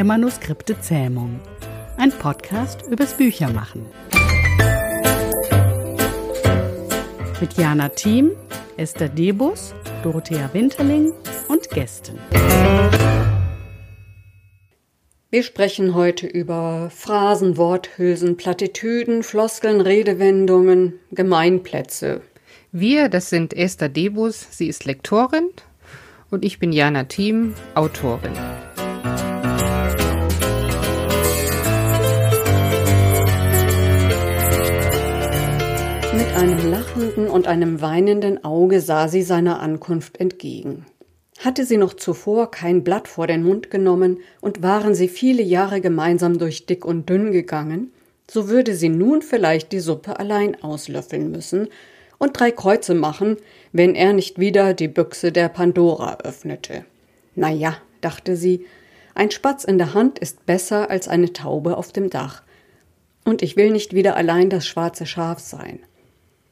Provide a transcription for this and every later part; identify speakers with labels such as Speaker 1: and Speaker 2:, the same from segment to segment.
Speaker 1: der Manuskripte-Zähmung. Ein Podcast übers Büchermachen. Mit Jana Thiem, Esther Debus, Dorothea Winterling und Gästen.
Speaker 2: Wir sprechen heute über Phrasen, Worthülsen, Plattitüden, Floskeln, Redewendungen, Gemeinplätze.
Speaker 3: Wir, das sind Esther Debus, sie ist Lektorin und ich bin Jana Thiem, Autorin.
Speaker 2: Mit einem lachenden und einem weinenden Auge sah sie seiner Ankunft entgegen. Hatte sie noch zuvor kein Blatt vor den Mund genommen und waren sie viele Jahre gemeinsam durch dick und dünn gegangen, so würde sie nun vielleicht die Suppe allein auslöffeln müssen und drei Kreuze machen, wenn er nicht wieder die Büchse der Pandora öffnete. Na ja, dachte sie, ein Spatz in der Hand ist besser als eine Taube auf dem Dach. Und ich will nicht wieder allein das schwarze Schaf sein.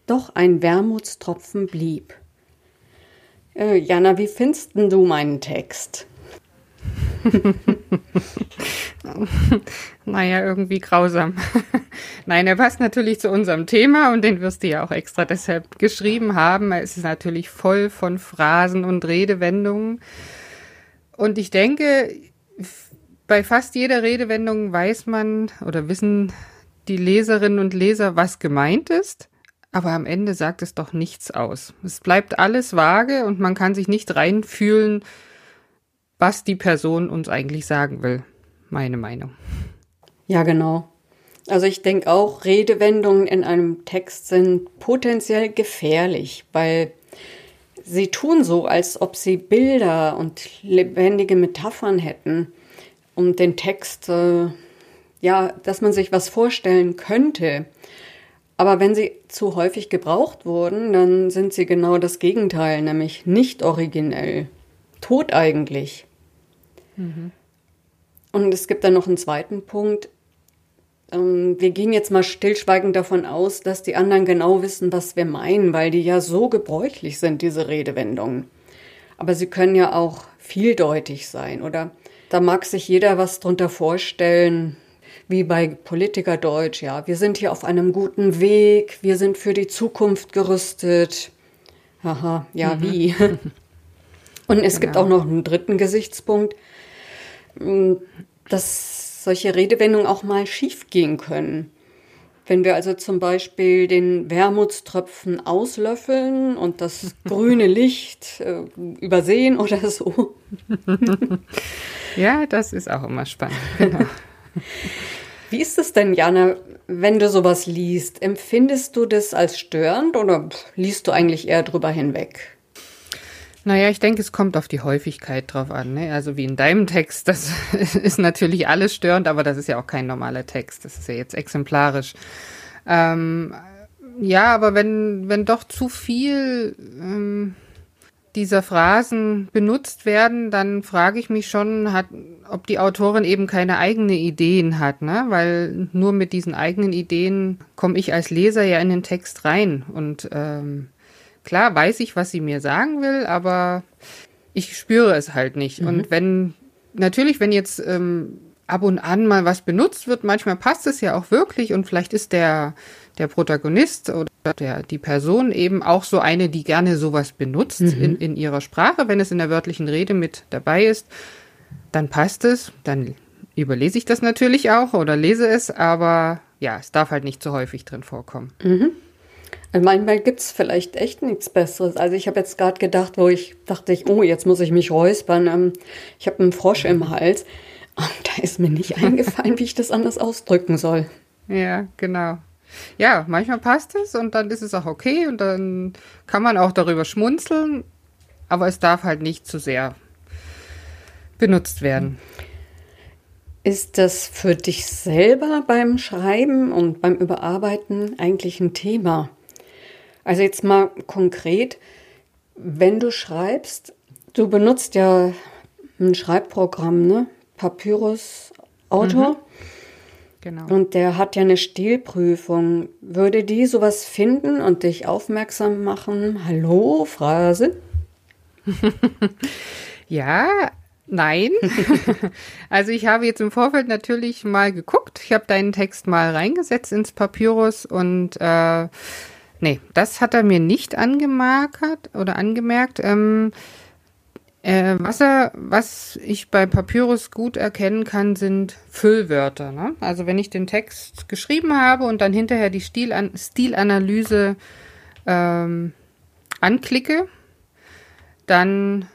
Speaker 2: Doch ein Wermutstropfen blieb. Äh, Jana, wie findest du meinen Text?
Speaker 3: naja, irgendwie grausam. Nein, er passt natürlich zu unserem Thema und den wirst du ja auch extra deshalb geschrieben haben. Es ist natürlich voll von Phrasen und Redewendungen. Und ich denke, bei fast jeder Redewendung weiß man oder wissen die Leserinnen und Leser, was gemeint ist. Aber am Ende sagt es doch nichts aus. Es bleibt alles vage und man kann sich nicht reinfühlen, was die Person uns eigentlich sagen will. Meine Meinung.
Speaker 2: Ja, genau. Also ich denke auch, Redewendungen in einem Text sind potenziell gefährlich, weil sie tun so, als ob sie Bilder und lebendige Metaphern hätten, um den Text, äh, ja, dass man sich was vorstellen könnte. Aber wenn sie zu häufig gebraucht wurden, dann sind sie genau das Gegenteil, nämlich nicht originell. Tot eigentlich. Mhm. Und es gibt dann noch einen zweiten Punkt. Ähm, wir gehen jetzt mal stillschweigend davon aus, dass die anderen genau wissen, was wir meinen, weil die ja so gebräuchlich sind, diese Redewendungen. Aber sie können ja auch vieldeutig sein, oder? Da mag sich jeder was drunter vorstellen, wie bei Politikerdeutsch, ja, wir sind hier auf einem guten Weg, wir sind für die Zukunft gerüstet. Haha, ja, mhm. wie? Und es genau. gibt auch noch einen dritten Gesichtspunkt, dass solche Redewendungen auch mal schief gehen können. Wenn wir also zum Beispiel den Wermutströpfen auslöffeln und das grüne Licht äh, übersehen oder so.
Speaker 3: ja, das ist auch immer spannend. Genau.
Speaker 2: Wie ist es denn, Jana, wenn du sowas liest? Empfindest du das als störend oder liest du eigentlich eher drüber hinweg?
Speaker 3: Naja, ich denke, es kommt auf die Häufigkeit drauf an. Ne? Also wie in deinem Text, das ist natürlich alles störend, aber das ist ja auch kein normaler Text. Das ist ja jetzt exemplarisch. Ähm, ja, aber wenn, wenn doch zu viel ähm, dieser Phrasen benutzt werden, dann frage ich mich schon, hat, ob die Autorin eben keine eigenen Ideen hat, ne? Weil nur mit diesen eigenen Ideen komme ich als Leser ja in den Text rein. Und ähm, klar weiß ich, was sie mir sagen will, aber ich spüre es halt nicht. Mhm. Und wenn, natürlich, wenn jetzt ähm, ab und an mal was benutzt wird, manchmal passt es ja auch wirklich und vielleicht ist der, der Protagonist oder der, die Person eben auch so eine, die gerne sowas benutzt mhm. in, in ihrer Sprache. Wenn es in der wörtlichen Rede mit dabei ist, dann passt es. Dann überlese ich das natürlich auch oder lese es, aber ja, es darf halt nicht zu häufig drin vorkommen.
Speaker 2: Mhm. Manchmal gibt es vielleicht echt nichts Besseres. Also ich habe jetzt gerade gedacht, wo ich dachte, ich, oh, jetzt muss ich mich räuspern. Ähm, ich habe einen Frosch im Hals. Und da ist mir nicht eingefallen, wie ich das anders ausdrücken soll.
Speaker 3: Ja, genau. Ja, manchmal passt es und dann ist es auch okay und dann kann man auch darüber schmunzeln, aber es darf halt nicht zu sehr benutzt werden.
Speaker 2: Ist das für dich selber beim Schreiben und beim Überarbeiten eigentlich ein Thema? Also jetzt mal konkret, wenn du schreibst, du benutzt ja ein Schreibprogramm, ne? Papyrus Autor. Mhm. Genau. Und der hat ja eine Stilprüfung. Würde die sowas finden und dich aufmerksam machen? Hallo, Phrase?
Speaker 3: ja, Nein. also ich habe jetzt im Vorfeld natürlich mal geguckt. Ich habe deinen Text mal reingesetzt ins Papyrus und äh, nee, das hat er mir nicht angemarkert oder angemerkt. Ähm, äh, was, was ich bei Papyrus gut erkennen kann, sind Füllwörter. Ne? Also wenn ich den Text geschrieben habe und dann hinterher die Stilan Stilanalyse ähm, anklicke, dann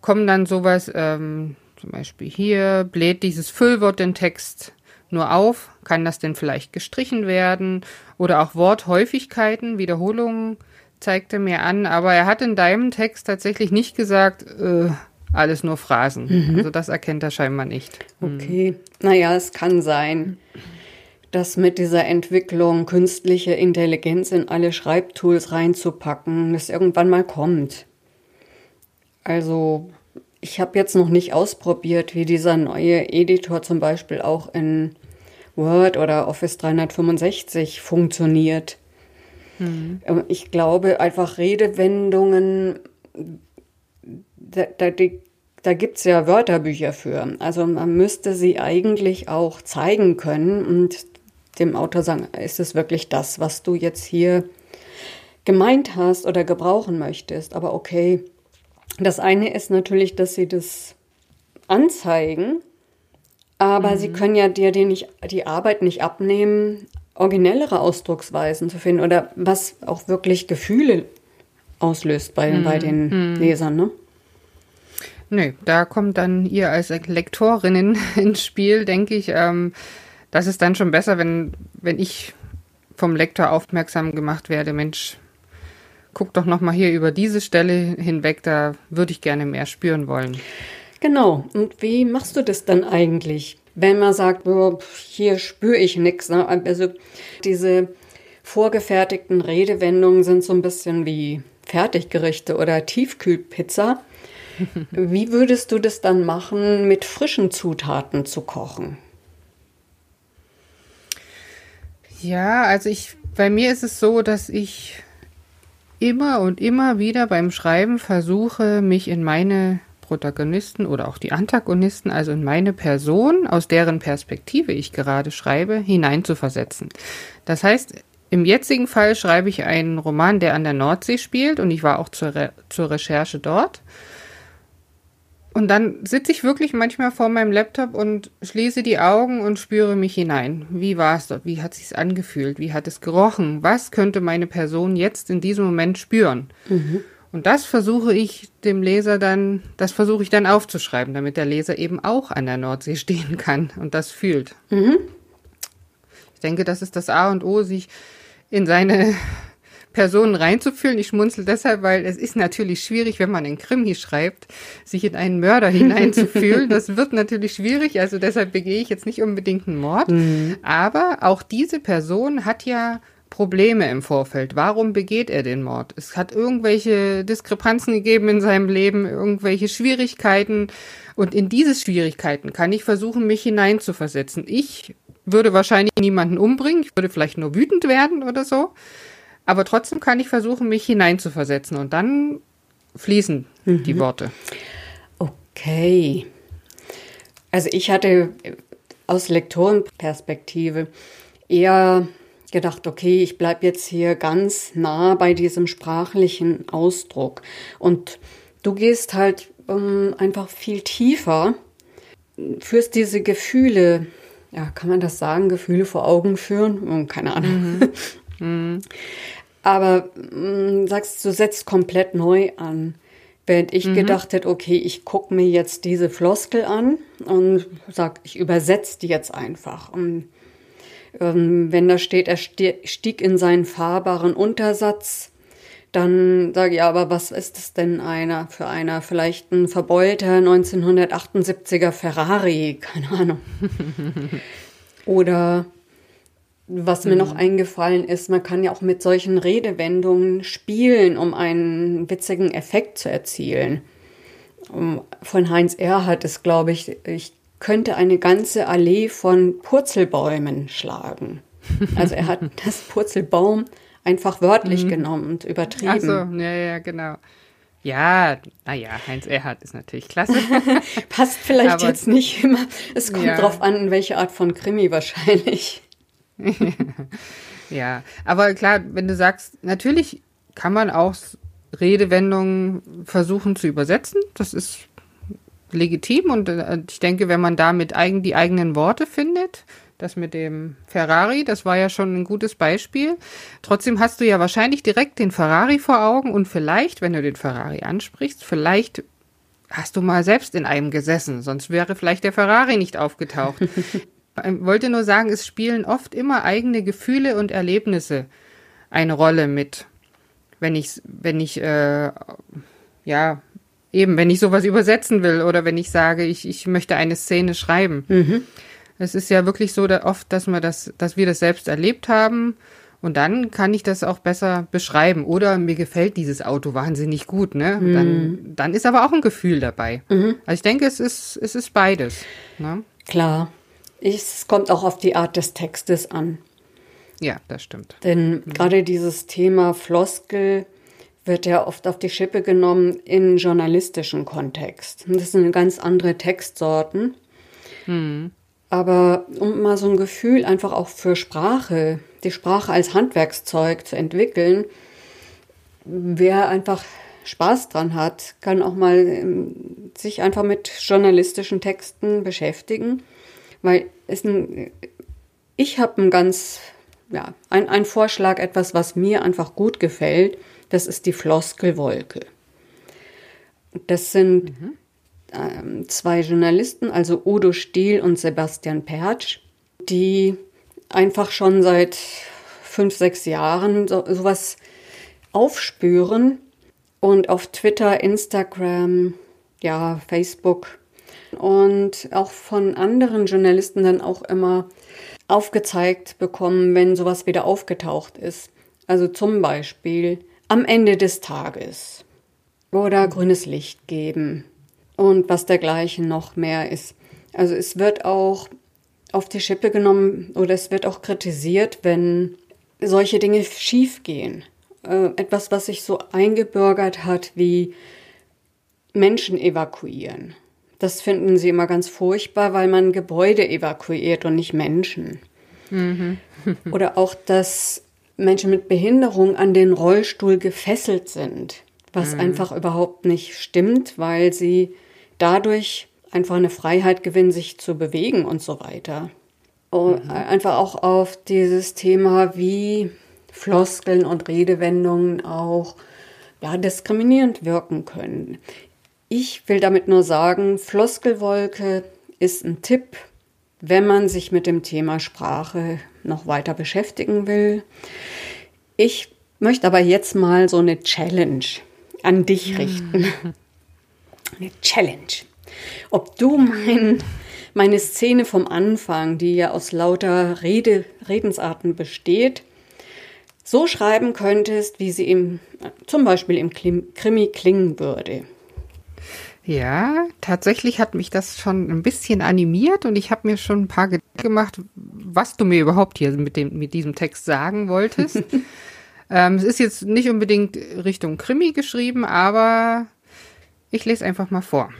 Speaker 3: kommen dann sowas, ähm, zum Beispiel hier, bläht dieses Füllwort den Text nur auf, kann das denn vielleicht gestrichen werden oder auch Worthäufigkeiten, Wiederholungen zeigte mir an, aber er hat in deinem Text tatsächlich nicht gesagt, äh, alles nur Phrasen. Mhm. Also das erkennt er scheinbar nicht.
Speaker 2: Hm. Okay, naja, es kann sein, dass mit dieser Entwicklung künstliche Intelligenz in alle Schreibtools reinzupacken, das irgendwann mal kommt. Also ich habe jetzt noch nicht ausprobiert, wie dieser neue Editor zum Beispiel auch in Word oder Office 365 funktioniert. Mhm. Ich glaube, einfach Redewendungen, da, da, da gibt es ja Wörterbücher für. Also man müsste sie eigentlich auch zeigen können und dem Autor sagen, ist es wirklich das, was du jetzt hier gemeint hast oder gebrauchen möchtest. Aber okay, das eine ist natürlich, dass sie das anzeigen, aber mhm. sie können ja dir die, nicht, die Arbeit nicht abnehmen, originellere Ausdrucksweisen zu finden oder was auch wirklich Gefühle auslöst bei, mhm. bei den mhm. Lesern, ne?
Speaker 3: Nö, da kommt dann ihr als Lektorinnen ins Spiel, denke ich. Ähm, das ist dann schon besser, wenn, wenn ich vom Lektor aufmerksam gemacht werde. Mensch, guck doch noch mal hier über diese Stelle hinweg, da würde ich gerne mehr spüren wollen.
Speaker 2: Genau. Und wie machst du das dann eigentlich? Wenn man sagt, oh, hier spüre ich nichts. Ne? Also diese vorgefertigten Redewendungen sind so ein bisschen wie Fertiggerichte oder Tiefkühlpizza. Wie würdest du das dann machen, mit frischen Zutaten zu kochen?
Speaker 3: Ja, also ich, bei mir ist es so, dass ich immer und immer wieder beim Schreiben versuche, mich in meine Protagonisten oder auch die Antagonisten, also in meine Person, aus deren Perspektive ich gerade schreibe, hineinzuversetzen. Das heißt, im jetzigen Fall schreibe ich einen Roman, der an der Nordsee spielt und ich war auch zur, Re zur Recherche dort. Und dann sitze ich wirklich manchmal vor meinem Laptop und schließe die Augen und spüre mich hinein. Wie war es dort? Wie hat es sich angefühlt? Wie hat es gerochen? Was könnte meine Person jetzt in diesem Moment spüren? Mhm. Und das versuche ich dem Leser dann, das versuche ich dann aufzuschreiben, damit der Leser eben auch an der Nordsee stehen kann und das fühlt. Mhm. Ich denke, das ist das A und O, sich in seine Personen reinzufühlen. Ich schmunzel deshalb, weil es ist natürlich schwierig, wenn man einen Krimi schreibt, sich in einen Mörder hineinzufühlen. Das wird natürlich schwierig, also deshalb begehe ich jetzt nicht unbedingt einen Mord. Mhm. Aber auch diese Person hat ja Probleme im Vorfeld. Warum begeht er den Mord? Es hat irgendwelche Diskrepanzen gegeben in seinem Leben, irgendwelche Schwierigkeiten. Und in diese Schwierigkeiten kann ich versuchen, mich hineinzuversetzen. Ich würde wahrscheinlich niemanden umbringen. Ich würde vielleicht nur wütend werden oder so. Aber trotzdem kann ich versuchen, mich hineinzuversetzen. Und dann fließen mhm. die Worte.
Speaker 2: Okay. Also ich hatte aus Lektorenperspektive eher gedacht, okay, ich bleibe jetzt hier ganz nah bei diesem sprachlichen Ausdruck. Und du gehst halt ähm, einfach viel tiefer, führst diese Gefühle, ja, kann man das sagen, Gefühle vor Augen führen? Oh, keine Ahnung. Mhm. mhm. Aber ähm, sagst du, setzt komplett neu an. Während ich mhm. gedacht hätte, okay, ich gucke mir jetzt diese Floskel an und sag, ich übersetze die jetzt einfach. Und wenn da steht, er stieg in seinen fahrbaren Untersatz, dann sage ich, ja, aber was ist es denn einer für einer? Vielleicht ein verbeulter 1978er Ferrari, keine Ahnung. Oder was mir mhm. noch eingefallen ist, man kann ja auch mit solchen Redewendungen spielen, um einen witzigen Effekt zu erzielen. Von Heinz Erhardt ist, glaube ich, ich könnte eine ganze Allee von Purzelbäumen schlagen. Also er hat das Purzelbaum einfach wörtlich mhm. genommen und übertrieben. Ach
Speaker 3: so, ja, ja, genau. Ja, naja, Heinz Erhardt ist natürlich klasse.
Speaker 2: Passt vielleicht aber, jetzt nicht immer. Es kommt ja. drauf an, in welche Art von Krimi wahrscheinlich.
Speaker 3: ja, aber klar, wenn du sagst, natürlich kann man auch Redewendungen versuchen zu übersetzen. Das ist legitim und äh, ich denke, wenn man damit eigen, die eigenen Worte findet, das mit dem Ferrari, das war ja schon ein gutes Beispiel. Trotzdem hast du ja wahrscheinlich direkt den Ferrari vor Augen und vielleicht, wenn du den Ferrari ansprichst, vielleicht hast du mal selbst in einem gesessen, sonst wäre vielleicht der Ferrari nicht aufgetaucht. ich wollte nur sagen, es spielen oft immer eigene Gefühle und Erlebnisse eine Rolle mit. Wenn ich, wenn ich, äh, ja, eben, wenn ich sowas übersetzen will oder wenn ich sage, ich, ich möchte eine Szene schreiben. Mhm. Es ist ja wirklich so dass oft, dass wir das, dass wir das selbst erlebt haben. Und dann kann ich das auch besser beschreiben. Oder mir gefällt dieses Auto wahnsinnig gut, ne? Mhm. Dann, dann ist aber auch ein Gefühl dabei. Mhm. Also ich denke, es ist, es ist beides. Ne?
Speaker 2: Klar. Es kommt auch auf die Art des Textes an.
Speaker 3: Ja, das stimmt.
Speaker 2: Denn mhm. gerade dieses Thema Floskel wird ja oft auf die Schippe genommen in journalistischen Kontext. Das sind ganz andere Textsorten. Mhm. Aber um mal so ein Gefühl einfach auch für Sprache, die Sprache als Handwerkszeug zu entwickeln, wer einfach Spaß dran hat, kann auch mal ähm, sich einfach mit journalistischen Texten beschäftigen, weil es ein, ich habe ein ganz, ja, ein, ein Vorschlag, etwas, was mir einfach gut gefällt, das ist die Floskelwolke. Das sind mhm ähm, zwei Journalisten, also Udo Stiel und Sebastian Pertsch, die einfach schon seit fünf, sechs Jahren so, sowas aufspüren und auf Twitter, Instagram, ja, Facebook und auch von anderen Journalisten dann auch immer aufgezeigt bekommen, wenn sowas wieder aufgetaucht ist. Also zum Beispiel am Ende des Tages oder grünes Licht geben und was dergleichen noch mehr ist. Also es wird auch auf die Schippe genommen oder es wird auch kritisiert, wenn solche Dinge schiefgehen. Äh, etwas, was sich so eingebürgert hat wie Menschen evakuieren. Das finden sie immer ganz furchtbar, weil man Gebäude evakuiert und nicht Menschen. Mhm. oder auch, dass Menschen mit Behinderung an den Rollstuhl gefesselt sind, was mhm. einfach überhaupt nicht stimmt, weil sie dadurch einfach eine Freiheit gewinnen, sich zu bewegen und so weiter. Und mhm. einfach auch auf dieses Thema, wie Floskeln und Redewendungen auch ja, diskriminierend wirken können. Ich will damit nur sagen, Floskelwolke ist ein Tipp, wenn man sich mit dem Thema Sprache noch weiter beschäftigen will. Ich möchte aber jetzt mal so eine Challenge an dich richten. eine Challenge. Ob du mein, meine Szene vom Anfang, die ja aus lauter Rede, Redensarten besteht, so schreiben könntest, wie sie im, zum Beispiel im Krimi klingen würde.
Speaker 3: Ja, tatsächlich hat mich das schon ein bisschen animiert und ich habe mir schon ein paar Gedanken gemacht, was du mir überhaupt hier mit, dem, mit diesem Text sagen wolltest. ähm, es ist jetzt nicht unbedingt Richtung Krimi geschrieben, aber ich lese einfach mal vor.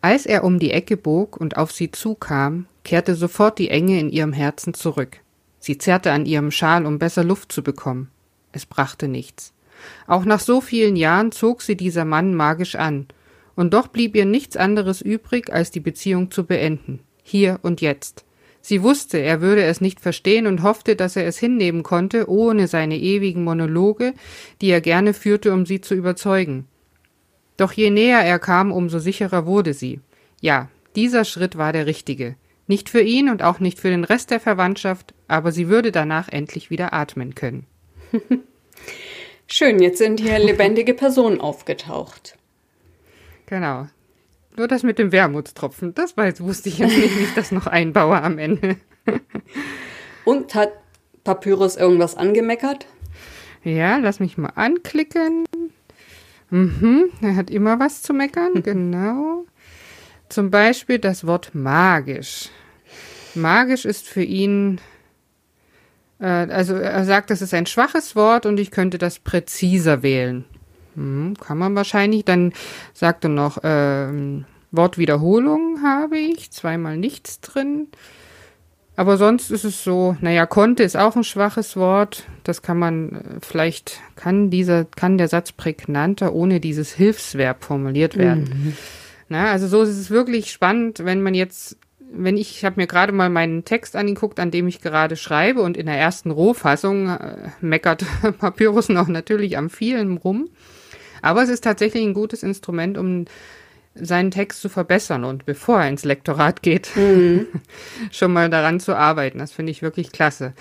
Speaker 3: Als er um die Ecke bog und auf sie zukam, kehrte sofort die Enge in ihrem Herzen zurück. Sie zerrte an ihrem Schal, um besser Luft zu bekommen. Es brachte nichts. Auch nach so vielen Jahren zog sie dieser Mann magisch an, und doch blieb ihr nichts anderes übrig, als die Beziehung zu beenden, hier und jetzt. Sie wusste, er würde es nicht verstehen und hoffte, dass er es hinnehmen konnte, ohne seine ewigen Monologe, die er gerne führte, um sie zu überzeugen. Doch je näher er kam, umso sicherer wurde sie. Ja, dieser Schritt war der richtige. Nicht für ihn und auch nicht für den Rest der Verwandtschaft, aber sie würde danach endlich wieder atmen können.
Speaker 2: Schön, jetzt sind hier lebendige Personen aufgetaucht.
Speaker 3: Genau. Nur das mit dem Wermutstropfen, das weiß, wusste ich jetzt nicht, wie ich das noch einbaue am Ende.
Speaker 2: und hat Papyrus irgendwas angemeckert?
Speaker 3: Ja, lass mich mal anklicken. Mhm, er hat immer was zu meckern, genau. Zum Beispiel das Wort magisch. Magisch ist für ihn, äh, also er sagt, das ist ein schwaches Wort und ich könnte das präziser wählen. Hm, kann man wahrscheinlich. Dann sagt er noch, ähm, Wortwiederholung habe ich, zweimal nichts drin. Aber sonst ist es so, naja, konnte ist auch ein schwaches Wort. Das kann man, äh, vielleicht kann dieser, kann der Satz prägnanter ohne dieses Hilfsverb formuliert werden. Mhm. Na, also so ist es wirklich spannend, wenn man jetzt, wenn ich, ich habe mir gerade mal meinen Text angeguckt, an dem ich gerade schreibe und in der ersten Rohfassung äh, meckert Papyrus noch natürlich am vielen rum. Aber es ist tatsächlich ein gutes Instrument, um seinen Text zu verbessern und bevor er ins Lektorat geht, mhm. schon mal daran zu arbeiten. Das finde ich wirklich klasse.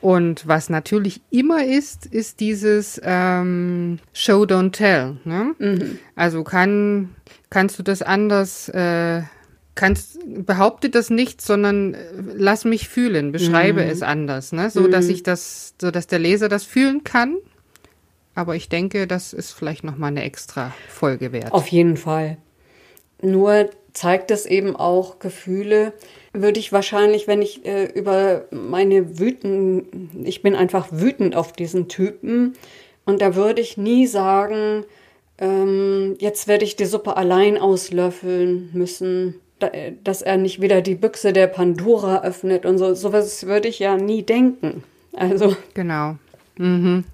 Speaker 3: Und was natürlich immer ist, ist dieses ähm, Show Don't Tell. Ne? Mhm. Also kann kannst du das anders äh, kannst behaupte das nicht, sondern äh, lass mich fühlen, beschreibe mhm. es anders, ne? so dass mhm. ich das, so dass der Leser das fühlen kann. Aber ich denke, das ist vielleicht noch mal eine extra Folge wert.
Speaker 2: Auf jeden Fall. Nur zeigt es eben auch Gefühle, würde ich wahrscheinlich, wenn ich äh, über meine wütend, ich bin einfach wütend auf diesen Typen und da würde ich nie sagen, ähm, jetzt werde ich die Suppe allein auslöffeln müssen, da, dass er nicht wieder die Büchse der Pandora öffnet und so. Sowas würde ich ja nie denken. Also.
Speaker 3: Genau. Mhm.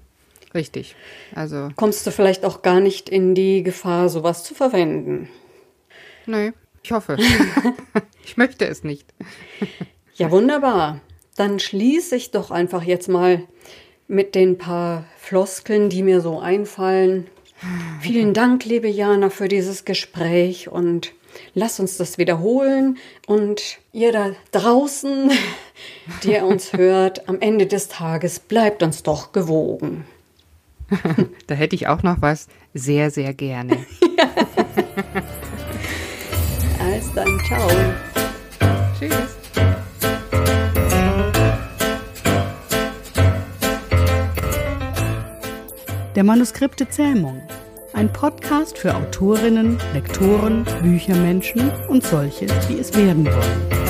Speaker 3: Richtig. Also.
Speaker 2: Kommst du vielleicht auch gar nicht in die Gefahr, sowas zu verwenden.
Speaker 3: Nee, ich hoffe. ich möchte es nicht.
Speaker 2: ja, wunderbar. Dann schließe ich doch einfach jetzt mal mit den paar Floskeln, die mir so einfallen. Vielen Dank, liebe Jana, für dieses Gespräch und lass uns das wiederholen. Und ihr da draußen, die ihr uns hört, am Ende des Tages bleibt uns doch gewogen.
Speaker 3: da hätte ich auch noch was sehr, sehr gerne. ja.
Speaker 2: Alles dann, ciao.
Speaker 3: Tschüss.
Speaker 1: Der Manuskripte Zähmung. Ein Podcast für Autorinnen, Lektoren, Büchermenschen und solche, die es werden wollen.